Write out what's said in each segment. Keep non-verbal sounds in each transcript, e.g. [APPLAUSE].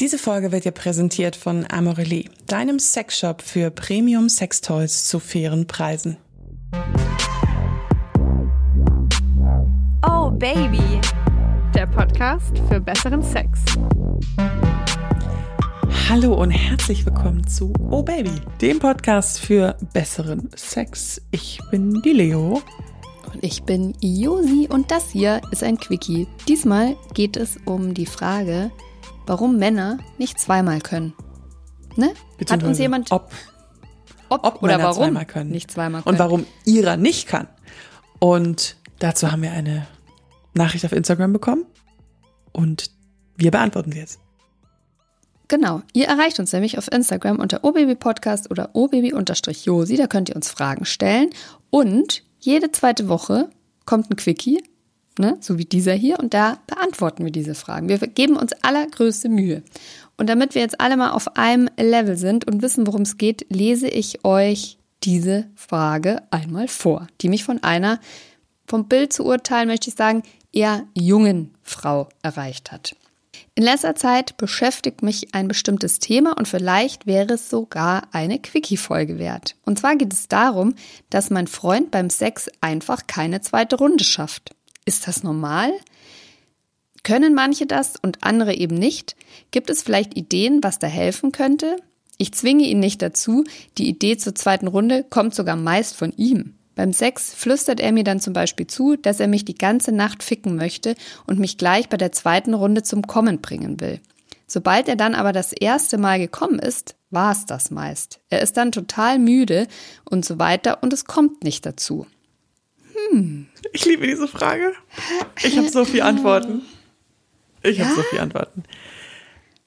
Diese Folge wird dir präsentiert von Amorelie, deinem Sexshop für Premium Sextoys zu fairen Preisen. Oh Baby, der Podcast für besseren Sex. Hallo und herzlich willkommen zu Oh Baby, dem Podcast für besseren Sex. Ich bin die Leo. Und ich bin Josi und das hier ist ein Quickie. Diesmal geht es um die Frage, warum Männer nicht zweimal können. Ne? Hat uns jemand. Ob, ob, ob oder Männer warum zweimal können. nicht zweimal können. Und warum ihrer nicht kann. Und dazu haben wir eine Nachricht auf Instagram bekommen. Und wir beantworten sie jetzt. Genau, ihr erreicht uns nämlich auf Instagram unter obabypodcast oder obaby-josi, da könnt ihr uns Fragen stellen und jede zweite Woche kommt ein Quickie, ne, so wie dieser hier, und da beantworten wir diese Fragen. Wir geben uns allergrößte Mühe. Und damit wir jetzt alle mal auf einem Level sind und wissen, worum es geht, lese ich euch diese Frage einmal vor, die mich von einer, vom Bild zu urteilen, möchte ich sagen, eher jungen Frau erreicht hat. In letzter Zeit beschäftigt mich ein bestimmtes Thema und vielleicht wäre es sogar eine Quickie-Folge wert. Und zwar geht es darum, dass mein Freund beim Sex einfach keine zweite Runde schafft. Ist das normal? Können manche das und andere eben nicht? Gibt es vielleicht Ideen, was da helfen könnte? Ich zwinge ihn nicht dazu, die Idee zur zweiten Runde kommt sogar meist von ihm. Beim Sex flüstert er mir dann zum Beispiel zu, dass er mich die ganze Nacht ficken möchte und mich gleich bei der zweiten Runde zum Kommen bringen will. Sobald er dann aber das erste Mal gekommen ist, war es das meist. Er ist dann total müde und so weiter und es kommt nicht dazu. Hm. Ich liebe diese Frage. Ich habe so viele Antworten. Ich ja? habe so viele Antworten.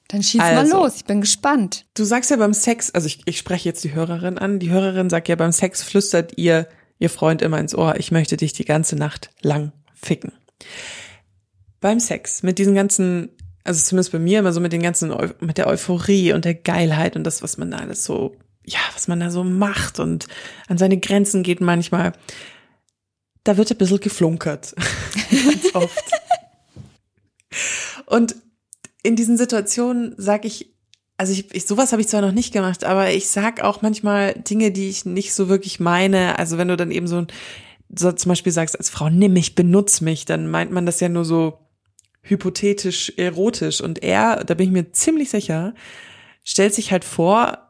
Dann schieß also, mal los, ich bin gespannt. Du sagst ja beim Sex, also ich, ich spreche jetzt die Hörerin an, die Hörerin sagt ja beim Sex flüstert ihr ihr Freund immer ins Ohr, ich möchte dich die ganze Nacht lang ficken. Beim Sex, mit diesen ganzen, also zumindest bei mir immer so mit den ganzen, mit der Euphorie und der Geilheit und das, was man da alles so, ja, was man da so macht und an seine Grenzen geht manchmal, da wird ein bisschen geflunkert. Ganz [LAUGHS] oft. Und in diesen Situationen sage ich also ich, ich sowas habe ich zwar noch nicht gemacht, aber ich sag auch manchmal Dinge, die ich nicht so wirklich meine. Also wenn du dann eben so, so zum Beispiel sagst als Frau, nimm mich, benutz mich, dann meint man das ja nur so hypothetisch erotisch. Und er, da bin ich mir ziemlich sicher, stellt sich halt vor,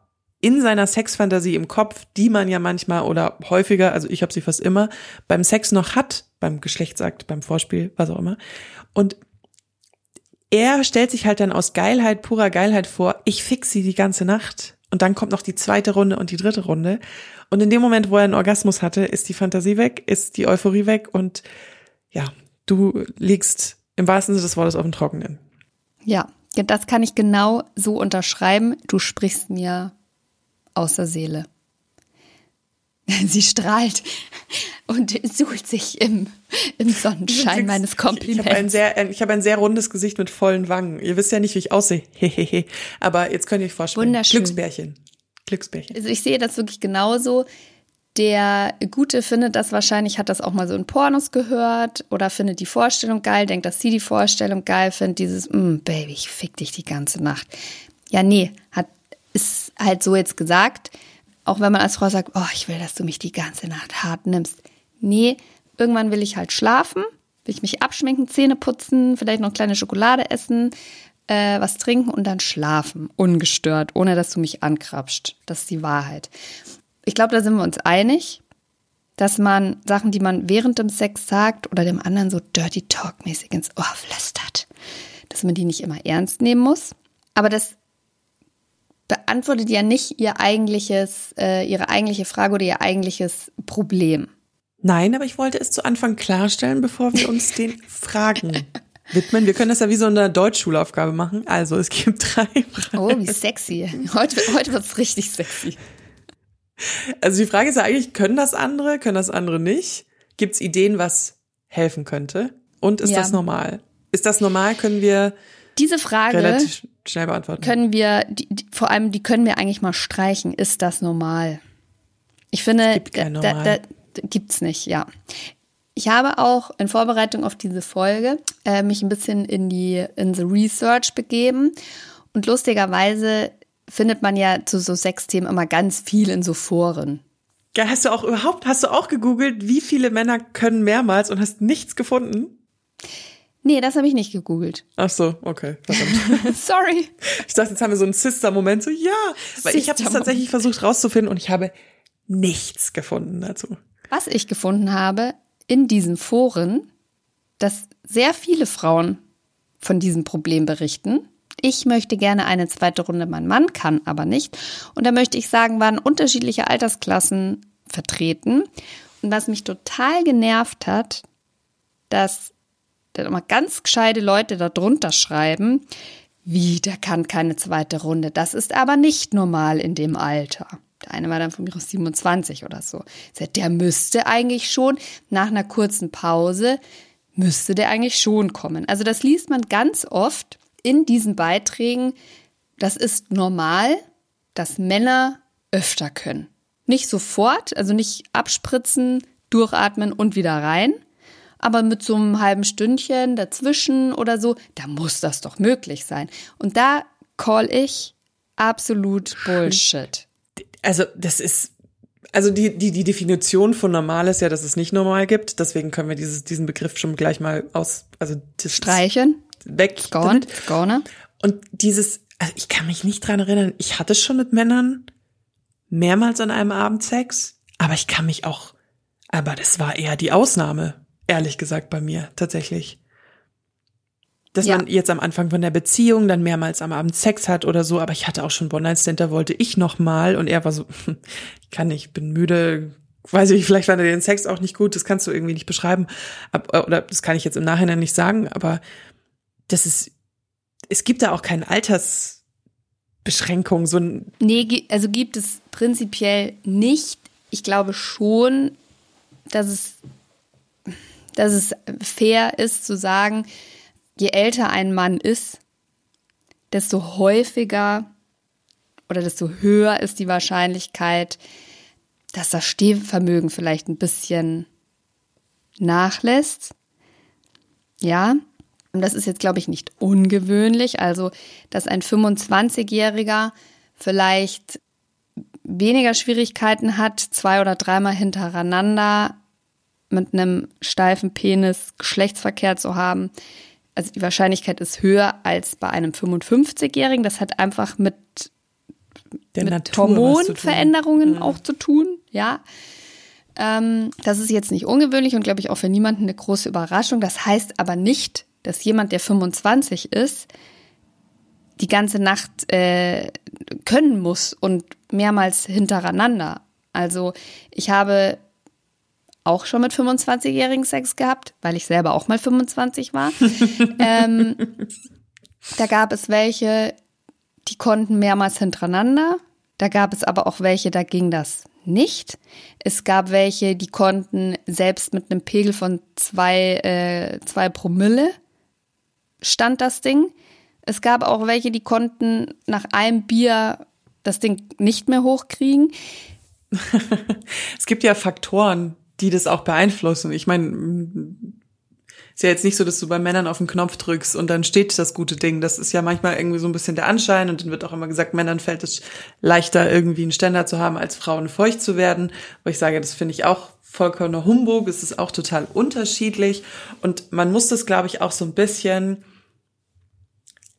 in seiner Sexfantasie im Kopf, die man ja manchmal oder häufiger, also ich habe sie fast immer, beim Sex noch hat, beim Geschlechtsakt, beim Vorspiel, was auch immer. Und er stellt sich halt dann aus Geilheit, purer Geilheit vor, ich fix sie die ganze Nacht. Und dann kommt noch die zweite Runde und die dritte Runde. Und in dem Moment, wo er einen Orgasmus hatte, ist die Fantasie weg, ist die Euphorie weg und ja, du liegst im wahrsten Sinne des Wortes auf dem Trockenen. Ja, das kann ich genau so unterschreiben. Du sprichst mir aus der Seele. [LAUGHS] Sie strahlt und suhlt sich im, im [LAUGHS] Sonnenschein meines Kompliments. Ich habe ein, sehr, ich hab ein sehr rundes Gesicht mit vollen Wangen. Ihr wisst ja nicht, wie ich aussehe. [LAUGHS] Hehehe. Aber jetzt könnt ihr euch vorstellen. Wunderschön. Glücksbärchen. Glücksbärchen. Also ich sehe das wirklich genauso. Der Gute findet das wahrscheinlich, hat das auch mal so in Pornos gehört oder findet die Vorstellung geil, denkt, dass sie die Vorstellung geil findet, dieses, mm, Baby, ich fick dich die ganze Nacht. Ja, nee, hat, ist halt so jetzt gesagt auch wenn man als Frau sagt, oh, ich will, dass du mich die ganze Nacht hart nimmst. Nee, irgendwann will ich halt schlafen, will ich mich abschminken, Zähne putzen, vielleicht noch kleine Schokolade essen, äh, was trinken und dann schlafen, ungestört, ohne dass du mich ankrapscht. Das ist die Wahrheit. Ich glaube, da sind wir uns einig, dass man Sachen, die man während dem Sex sagt oder dem anderen so dirty talk mäßig ins Ohr flüstert, dass man die nicht immer ernst nehmen muss. Aber das beantwortet ja nicht ihr eigentliches, äh, ihre eigentliche Frage oder ihr eigentliches Problem. Nein, aber ich wollte es zu Anfang klarstellen, bevor wir uns den Fragen [LAUGHS] widmen. Wir können das ja wie so eine Deutschschulaufgabe machen. Also es gibt drei Fragen. Oh, wie sexy. Heute, heute wird es richtig sexy. Also die Frage ist ja eigentlich, können das andere, können das andere nicht? Gibt es Ideen, was helfen könnte? Und ist ja. das normal? Ist das normal? Können wir diese Frage relativ schnell beantworten. Können wir, die, die, vor allem, die können wir eigentlich mal streichen. Ist das normal? Ich finde, gibt. Da, da, gibt's nicht, ja. Ich habe auch in Vorbereitung auf diese Folge äh, mich ein bisschen in die in the Research begeben Und lustigerweise findet man ja zu so Sexthemen immer ganz viel in so Foren. Ja, hast du auch überhaupt, hast du auch gegoogelt, wie viele Männer können mehrmals und hast nichts gefunden? Nee, das habe ich nicht gegoogelt. Ach so, okay. Verdammt. [LAUGHS] Sorry. Ich dachte, jetzt haben wir so einen Sister-Moment, so ja. Weil ich habe das tatsächlich versucht rauszufinden und ich habe nichts gefunden dazu. Was ich gefunden habe in diesen Foren, dass sehr viele Frauen von diesem Problem berichten. Ich möchte gerne eine zweite Runde, mein Mann kann aber nicht. Und da möchte ich sagen, waren unterschiedliche Altersklassen vertreten. Und was mich total genervt hat, dass dann immer ganz gescheite Leute da drunter schreiben, wie, der kann keine zweite Runde. Das ist aber nicht normal in dem Alter. Der eine war dann von mir aus 27 oder so. Der müsste eigentlich schon nach einer kurzen Pause, müsste der eigentlich schon kommen. Also das liest man ganz oft in diesen Beiträgen. Das ist normal, dass Männer öfter können. Nicht sofort, also nicht abspritzen, durchatmen und wieder rein. Aber mit so einem halben Stündchen dazwischen oder so, da muss das doch möglich sein. Und da call ich absolut Bullshit. Also, das ist, also die, die, die Definition von normal ist ja, dass es nicht normal gibt. Deswegen können wir dieses, diesen Begriff schon gleich mal aus, also das Streichen, weg. gone, damit. gone. Und dieses, also ich kann mich nicht dran erinnern, ich hatte schon mit Männern mehrmals an einem Abend Sex, aber ich kann mich auch, aber das war eher die Ausnahme, ehrlich gesagt bei mir tatsächlich. Dass Ja. man jetzt am Anfang von der Beziehung dann mehrmals am Abend Sex hat oder so, aber ich hatte auch schon One-Night-Stand, da wollte ich noch mal und er war so, [LAUGHS] ich kann nicht, bin müde, weiß ich, vielleicht fand er den Sex auch nicht gut, das kannst du irgendwie nicht beschreiben, Ab, oder das kann ich jetzt im Nachhinein nicht sagen, aber das ist, es gibt da auch keine Altersbeschränkung, so ein, Nee, also gibt es prinzipiell nicht. Ich glaube schon, dass es, dass es fair ist zu sagen, je älter ein Mann ist, desto häufiger oder desto höher ist die Wahrscheinlichkeit, dass das Stehvermögen vielleicht ein bisschen nachlässt. Ja, und das ist jetzt, glaube ich, nicht ungewöhnlich. Also, dass ein 25-Jähriger vielleicht weniger Schwierigkeiten hat, zwei oder dreimal hintereinander mit einem steifen Penis Geschlechtsverkehr zu haben. Also die Wahrscheinlichkeit ist höher als bei einem 55-Jährigen. Das hat einfach mit, der mit Natur was zu. Hormonveränderungen auch zu tun, ja. Ähm, das ist jetzt nicht ungewöhnlich und glaube ich auch für niemanden eine große Überraschung. Das heißt aber nicht, dass jemand, der 25 ist, die ganze Nacht äh, können muss und mehrmals hintereinander. Also ich habe auch schon mit 25-Jährigen Sex gehabt, weil ich selber auch mal 25 war. [LAUGHS] ähm, da gab es welche, die konnten mehrmals hintereinander. Da gab es aber auch welche, da ging das nicht. Es gab welche, die konnten selbst mit einem Pegel von zwei, äh, zwei Promille stand das Ding. Es gab auch welche, die konnten nach einem Bier das Ding nicht mehr hochkriegen. [LAUGHS] Es gibt ja Faktoren, die das auch beeinflussen. Ich meine, ist ja jetzt nicht so, dass du bei Männern auf den Knopf drückst und dann steht das gute Ding. Das ist ja manchmal irgendwie so ein bisschen der Anschein und dann wird auch immer gesagt, Männern fällt es leichter, irgendwie einen Ständer zu haben, als Frauen feucht zu werden. Wo ich sage, das finde ich auch vollkommener Humbug. Es ist auch total unterschiedlich und man muss das, glaube ich, auch so ein bisschen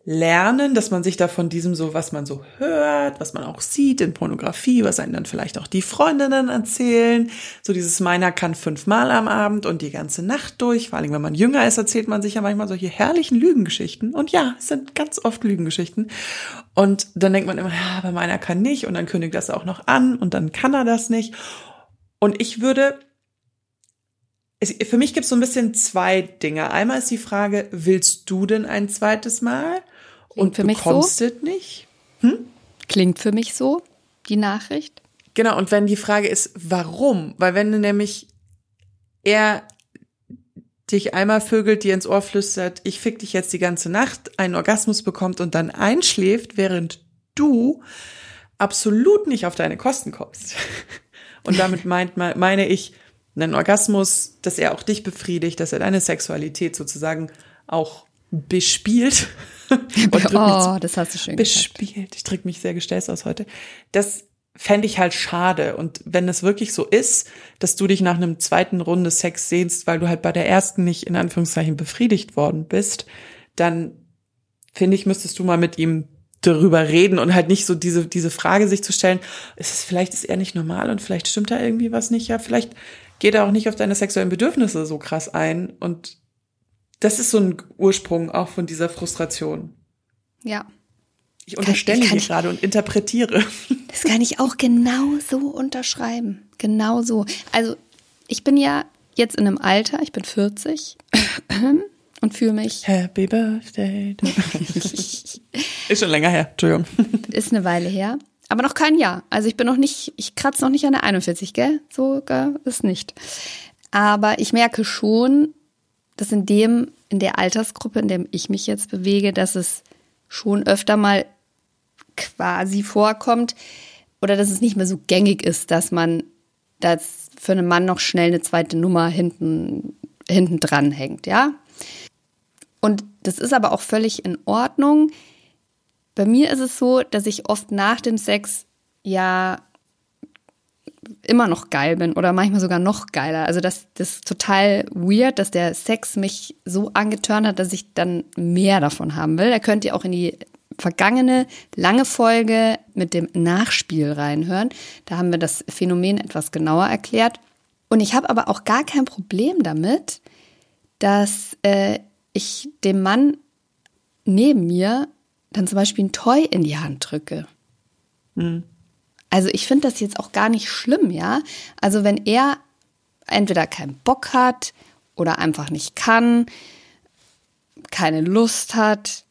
lernen, dass man sich da von diesem so, was man so hört, was man auch sieht in Pornografie, was einen dann vielleicht auch die Freundinnen erzählen, so dieses meiner kann fünfmal am Abend und die ganze Nacht durch, vor allem wenn man jünger ist, erzählt man sich ja manchmal solche herrlichen Lügengeschichten. Und ja, es sind ganz oft Lügengeschichten. Und dann denkt man immer, ja, aber meiner kann nicht. Und dann kündigt das auch noch an und dann kann er das nicht. Und ich würde für mich gibt es so ein bisschen zwei Dinge. Einmal ist die Frage, willst du denn ein zweites Mal? Und für mich so. es nicht? Klingt für mich so, die Nachricht. Genau, und wenn die Frage ist, warum? Weil wenn du nämlich er dich einmal vögelt, dir ins Ohr flüstert, ich fick dich jetzt die ganze Nacht, einen Orgasmus bekommt und dann einschläft, während du absolut nicht auf deine Kosten kommst. [LAUGHS] Und damit meint, meine ich einen Orgasmus, dass er auch dich befriedigt, dass er deine Sexualität sozusagen auch bespielt. [LAUGHS] oh, das hast du schön bespielt. Gesagt. Ich drücke mich sehr gestellt aus heute. Das fände ich halt schade. Und wenn es wirklich so ist, dass du dich nach einem zweiten Runde Sex sehnst, weil du halt bei der ersten nicht in Anführungszeichen befriedigt worden bist, dann finde ich, müsstest du mal mit ihm darüber reden und halt nicht so diese, diese Frage sich zu stellen, ist es vielleicht ist er nicht normal und vielleicht stimmt da irgendwie was nicht, ja, vielleicht geht er auch nicht auf deine sexuellen Bedürfnisse so krass ein und das ist so ein Ursprung auch von dieser Frustration. Ja. Ich unterstelle hier gerade und interpretiere. [LAUGHS] Das kann ich auch genau so unterschreiben. Genau so. Also, ich bin ja jetzt in einem Alter, ich bin 40 [CLEARS THROAT] und fühle mich. Happy Birthday. [LAUGHS] ist schon länger her, Entschuldigung. [LAUGHS] Ist eine Weile her. Aber noch kein Jahr. Also ich bin noch nicht, ich kratze noch nicht an der 41, gell? Sogar ist nicht. Aber ich merke schon, dass in dem, in der Altersgruppe, in der ich mich jetzt bewege, dass es schon öfter mal quasi vorkommt oder dass es nicht mehr so gängig ist, dass man das für einen Mann noch schnell eine zweite Nummer hinten, hinten dran hängt, ja. Und das ist aber auch völlig in Ordnung. Bei mir ist es so, dass ich oft nach dem Sex ja immer noch geil bin oder manchmal sogar noch geiler. Also das, das ist total weird, dass der Sex mich so angetörnt hat, dass ich dann mehr davon haben will. Da könnt ihr auch in die vergangene lange Folge mit dem Nachspiel reinhören. Da haben wir das Phänomen etwas genauer erklärt. Und ich habe aber auch gar kein Problem damit, dass äh, ich dem Mann neben mir dann zum Beispiel ein Toy in die Hand drücke. Mhm. Also ich finde das jetzt auch gar nicht schlimm, ja. Also wenn er entweder keinen Bock hat oder einfach nicht kann, keine Lust hat,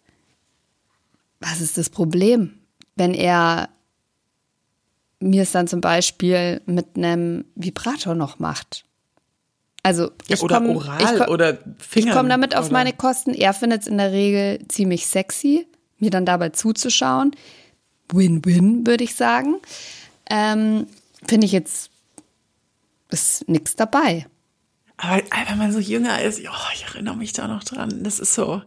was ist das Problem? Wenn er mir es dann zum Beispiel mit einem Vibrator noch macht. Also ich ja, oder komm, oral ich komm, oder Finger. Ich komme damit auf meine Kosten. Er findet es in der Regel ziemlich sexy, mir dann dabei zuzuschauen. Win-win, würde ich sagen. Ähm, Finde ich jetzt, ist nichts dabei. Aber wenn man so jünger ist, oh, ich erinnere mich da noch dran. Das ist so.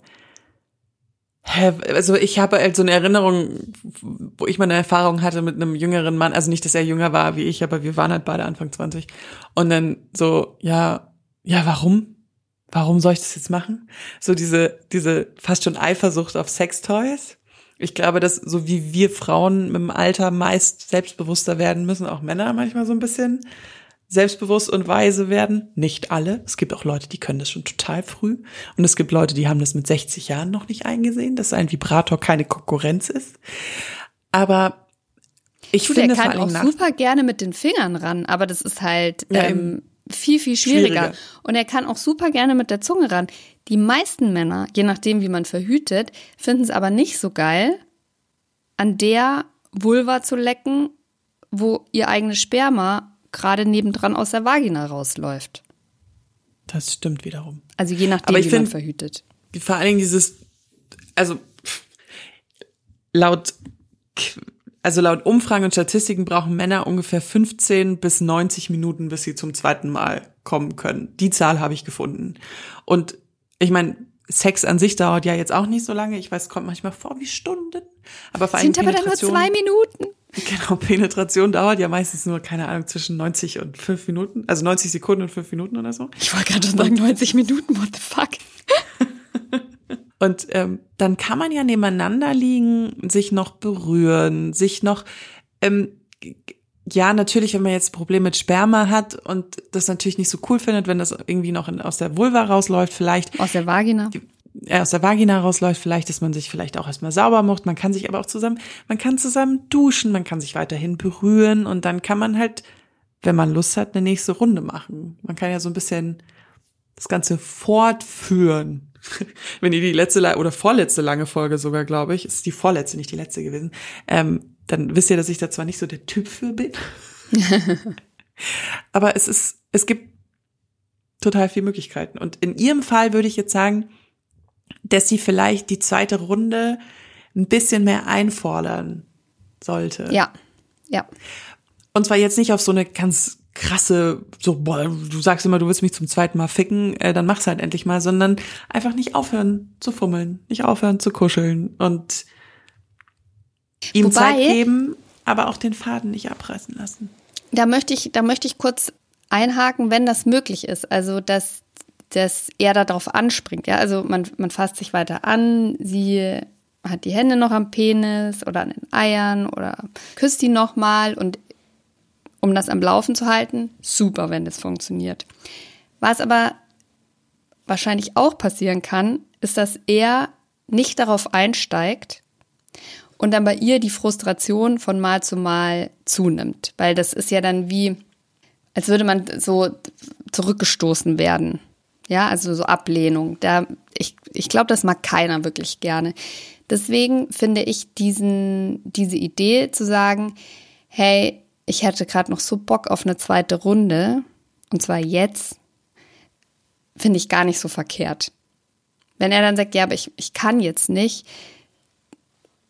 Also ich habe halt so eine Erinnerung, wo ich mal eine Erfahrung hatte mit einem jüngeren Mann, also nicht, dass er jünger war wie ich, aber wir waren halt beide Anfang 20. Und dann so, ja, ja, warum? Warum soll ich das jetzt machen? So diese, diese fast schon Eifersucht auf Sextoys. Ich glaube, dass so wie wir Frauen mit dem Alter meist selbstbewusster werden, müssen auch Männer manchmal so ein bisschen selbstbewusst und weise werden. Nicht alle. Es gibt auch Leute, die können das schon total früh. Und es gibt Leute, die haben das mit 60 Jahren noch nicht eingesehen, dass ein Vibrator keine Konkurrenz ist. Aber ich du, finde der kann auch super gerne mit den Fingern ran, aber das ist halt ja, ähm, viel, viel schwieriger. schwieriger. Und er kann auch super gerne mit der Zunge ran. Die meisten Männer, je nachdem, wie man verhütet, finden es aber nicht so geil, an der Vulva zu lecken, wo ihr eigenes Sperma gerade nebendran aus der Vagina rausläuft. Das stimmt wiederum. Also je nachdem, aber ich wie find, man verhütet. Vor allen Dingen dieses, also laut, also laut Umfragen und Statistiken brauchen Männer ungefähr 15 bis 90 Minuten, bis sie zum zweiten Mal kommen können. Die Zahl habe ich gefunden. Und ich meine, Sex an sich dauert ja jetzt auch nicht so lange. Ich weiß, es kommt manchmal vor wie Stunden. Aber vor allem Sind aber dann nur zwei Minuten. Genau, Penetration dauert ja meistens nur, keine Ahnung, zwischen 90 und 5 Minuten. Also 90 Sekunden und 5 Minuten oder so. Ich wollte gerade sagen, 90 Minuten, what the fuck? Und ähm, dann kann man ja nebeneinander liegen, sich noch berühren, sich noch ähm, ja, natürlich, wenn man jetzt ein Problem mit Sperma hat und das natürlich nicht so cool findet, wenn das irgendwie noch in, aus der Vulva rausläuft, vielleicht. Aus der Vagina. Äh, aus der Vagina rausläuft, vielleicht, dass man sich vielleicht auch erstmal sauber macht. Man kann sich aber auch zusammen, man kann zusammen duschen, man kann sich weiterhin berühren und dann kann man halt, wenn man Lust hat, eine nächste Runde machen. Man kann ja so ein bisschen das Ganze fortführen. [LAUGHS] wenn ihr die letzte oder vorletzte lange Folge sogar, glaube ich, ist die vorletzte, nicht die letzte gewesen, ähm, dann wisst ihr, dass ich da zwar nicht so der Typ für bin. [LAUGHS] aber es ist, es gibt total viele Möglichkeiten. Und in ihrem Fall würde ich jetzt sagen, dass sie vielleicht die zweite Runde ein bisschen mehr einfordern sollte. Ja, ja. Und zwar jetzt nicht auf so eine ganz krasse, so, boah, du sagst immer, du willst mich zum zweiten Mal ficken, äh, dann mach's halt endlich mal, sondern einfach nicht aufhören zu fummeln, nicht aufhören zu kuscheln und ihm Wobei- Zeit geben, aber auch den Faden nicht abreißen lassen. Da möchte ich, da möchte ich kurz einhaken, wenn das möglich ist. Also, dass, dass er darauf anspringt. Ja, also man, man fasst sich weiter an, sie hat die Hände noch am Penis oder an den Eiern oder küsst ihn nochmal und um das am Laufen zu halten, super, wenn das funktioniert. Was aber wahrscheinlich auch passieren kann, ist, dass er nicht darauf einsteigt und dann bei ihr die Frustration von Mal zu Mal zunimmt. Weil das ist ja dann wie, als würde man so zurückgestoßen werden. Ja, also so Ablehnung. Da, ich ich glaube, das mag keiner wirklich gerne. Deswegen finde ich diesen, diese Idee zu sagen, hey, ich hätte gerade noch so Bock auf eine zweite Runde, und zwar jetzt, finde ich gar nicht so verkehrt. Wenn er dann sagt, ja, aber ich, ich kann jetzt nicht,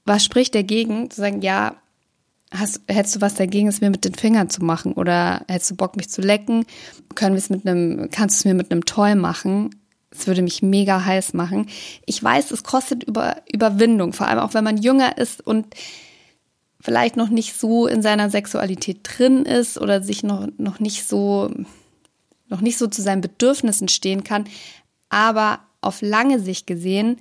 was spricht dagegen, zu sagen, ja, hast, hättest du was dagegen, es mir mit den Fingern zu machen? Oder hättest du Bock, mich zu lecken? Können wir es mit einem, kannst du es mir mit einem Toy machen? Es würde mich mega heiß machen. Ich weiß, es kostet über, Überwindung, vor allem auch wenn man jünger ist und vielleicht noch nicht so in seiner Sexualität drin ist oder sich noch, noch nicht so, noch nicht so zu seinen Bedürfnissen stehen kann. Aber auf lange Sicht gesehen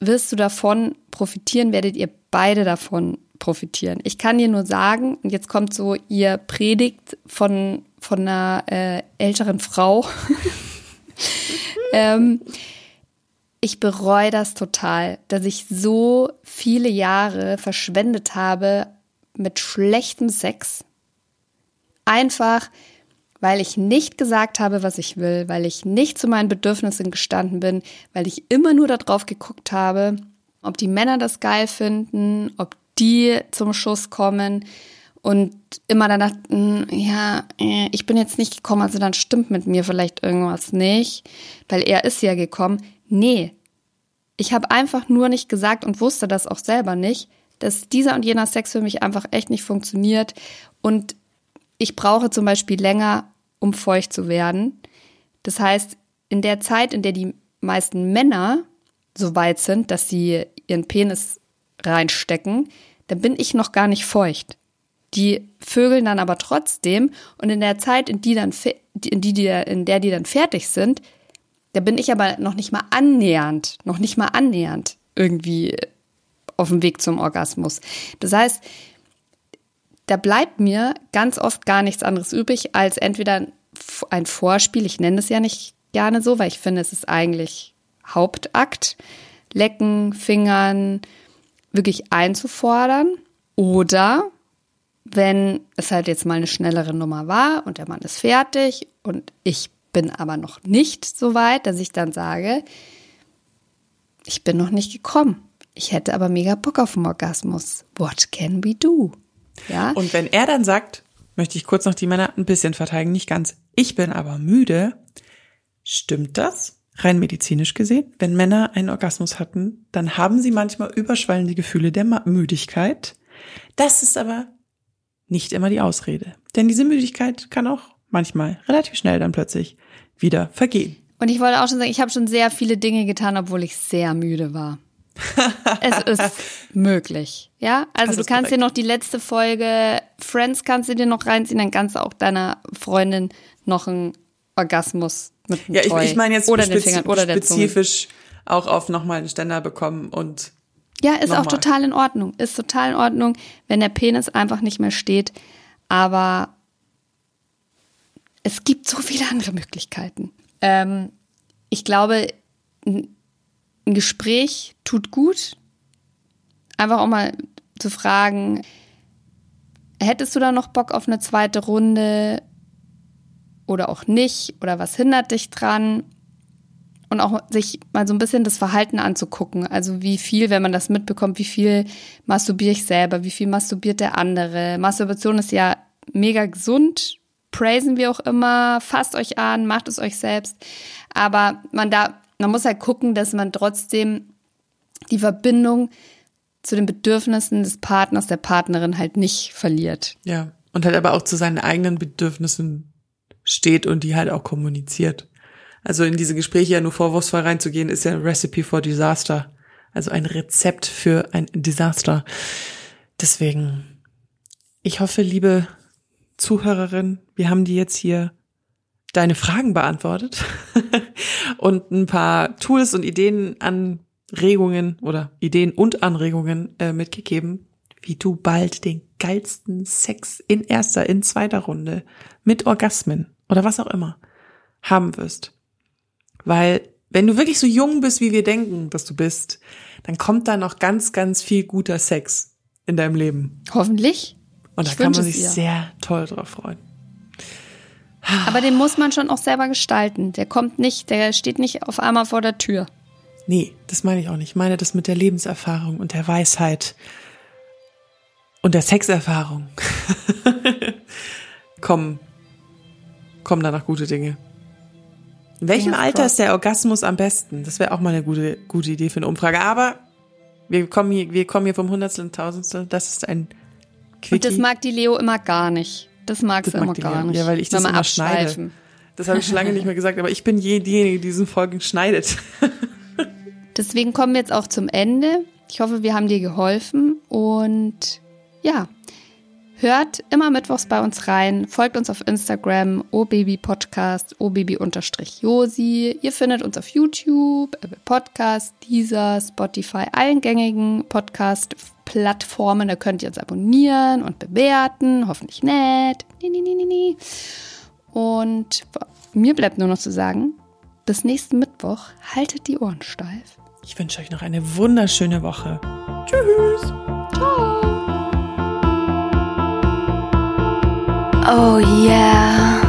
wirst du davon profitieren, werdet ihr beide davon profitieren. Ich kann dir nur sagen, und jetzt kommt so ihr Predigt von, von einer äh, älteren Frau. [LAUGHS] ähm, ich bereue das total, dass ich so viele Jahre verschwendet habe mit schlechtem Sex. Einfach, weil ich nicht gesagt habe, was ich will, weil ich nicht zu meinen Bedürfnissen gestanden bin, weil ich immer nur darauf geguckt habe, ob die Männer das geil finden, ob die zum Schuss kommen und immer dann dachten, ja, äh, ich bin jetzt nicht gekommen, also dann stimmt mit mir vielleicht irgendwas nicht, weil er ist ja gekommen. Nee, ich habe einfach nur nicht gesagt und wusste das auch selber nicht, dass dieser und jener Sex für mich einfach echt nicht funktioniert und ich brauche zum Beispiel länger, um feucht zu werden. Das heißt, in der Zeit, in der die meisten Männer so weit sind, dass sie ihren Penis reinstecken, dann bin ich noch gar nicht feucht. Die vögeln dann aber trotzdem und in der Zeit, in die dann in die in der die dann fertig sind, da bin ich aber noch nicht mal annähernd, noch nicht mal annähernd irgendwie auf dem Weg zum Orgasmus. Das heißt, da bleibt mir ganz oft gar nichts anderes übrig, als entweder ein Vorspiel, ich nenne es ja nicht gerne so, weil ich finde, es ist eigentlich Hauptakt, lecken, fingern, wirklich einzufordern. Oder wenn es halt jetzt mal eine schnellere Nummer war und der Mann ist fertig und ich bin aber noch nicht so weit, dass ich dann sage, ich bin noch nicht gekommen. Ich hätte aber mega Bock auf einen Orgasmus. What can we do? Ja. Und wenn er dann sagt, möchte ich kurz noch die Männer ein bisschen verteidigen, nicht ganz, ich bin aber müde, stimmt das? Rein medizinisch gesehen, wenn Männer einen Orgasmus hatten, dann haben sie manchmal überschwellende Gefühle der Müdigkeit. Das ist aber nicht immer die Ausrede. Denn diese Müdigkeit kann auch manchmal relativ schnell dann plötzlich wieder vergehen. Und ich wollte auch schon sagen, ich habe schon sehr viele Dinge getan, obwohl ich sehr müde war. [LAUGHS] es ist möglich. Ja, also Das du kannst dir korrekt. noch die letzte Folge Friends kannst du dir noch reinziehen, dann kannst du auch deiner Freundin noch einen Orgasmus mit Ja, ich, ich meine jetzt oder spezi Fingern oder spezifisch auch auf nochmal einen Ständer bekommen und Ja, ist auch total in Ordnung. Ist total in Ordnung, wenn der Penis einfach nicht mehr steht. Aber es gibt so viele andere Möglichkeiten. Ähm, ich glaube, ein Gespräch tut gut. Einfach auch mal zu fragen, hättest du da noch Bock auf eine zweite Runde oder auch nicht? Oder was hindert dich dran? und auch sich mal so ein bisschen das Verhalten anzugucken. Also wie viel, wenn man das mitbekommt, wie viel masturbiere ich selber, wie viel masturbiert der andere. Masturbation ist ja mega gesund, praisen wir auch immer, fasst euch an, macht es euch selbst. Aber man da, man muss halt gucken, dass man trotzdem die Verbindung zu den Bedürfnissen des Partners, der Partnerin halt nicht verliert. ja. und halt aber auch zu seinen eigenen Bedürfnissen steht und die halt auch kommuniziert. Also in diese Gespräche ja nur vorwurfsvoll reinzugehen, ist ja ein Recipe for Disaster. Also ein Rezept für ein Desaster. Deswegen, ich hoffe, liebe Zuhörerin, wir haben dir jetzt hier deine Fragen beantwortet [LAUGHS] und ein paar Tools und Ideen, Anregungen oder Ideen und Anregungen äh, mitgegeben, wie du bald den geilsten Sex in erster, in zweiter Runde mit Orgasmen oder was auch immer haben wirst. Weil wenn du wirklich so jung bist, wie wir denken, dass du bist, dann kommt da noch ganz, ganz viel guter Sex in deinem Leben. Hoffentlich. Und da Ich kann man sich sehr toll drauf freuen. Aber den muss man schon auch selber gestalten. Der kommt nicht, der steht nicht auf einmal vor der Tür. Nee, das meine ich auch nicht. Ich meine das mit der Lebenserfahrung und der Weisheit und der Sexerfahrung. [LAUGHS] kommen, kommen danach gute Dinge. In welchem Fingers Alter ist der Orgasmus am besten? Das wäre auch mal eine gute, gute Idee für eine Umfrage. Aber wir kommen hier, wir kommen hier vom Hundertstel und Tausendstel. Das ist ein Quickie. Und das mag die Leo immer gar nicht. Das mag Das sie mag immer gar Leo. nicht. Ja, weil ich das immer schneide. Das habe ich schon lange nicht mehr gesagt, aber ich bin je- diejenige, die diesen Folgen schneidet. [LAUGHS] Deswegen kommen wir jetzt auch zum Ende. Ich hoffe, wir haben dir geholfen und ja, hört immer mittwochs bei uns rein, folgt uns auf Instagram, obabypodcast, obaby-josi. Ihr findet uns auf YouTube, Apple Podcast, Deezer, Spotify, allen gängigen Podcast-Plattformen. Da könnt ihr uns abonnieren und bewerten, hoffentlich nett. Nee, nee, nee, nee, nee. Und mir bleibt nur noch zu sagen, bis nächsten Mittwoch, haltet die Ohren steif. Ich wünsche euch noch eine wunderschöne Woche. Tschüss. Oh yeah.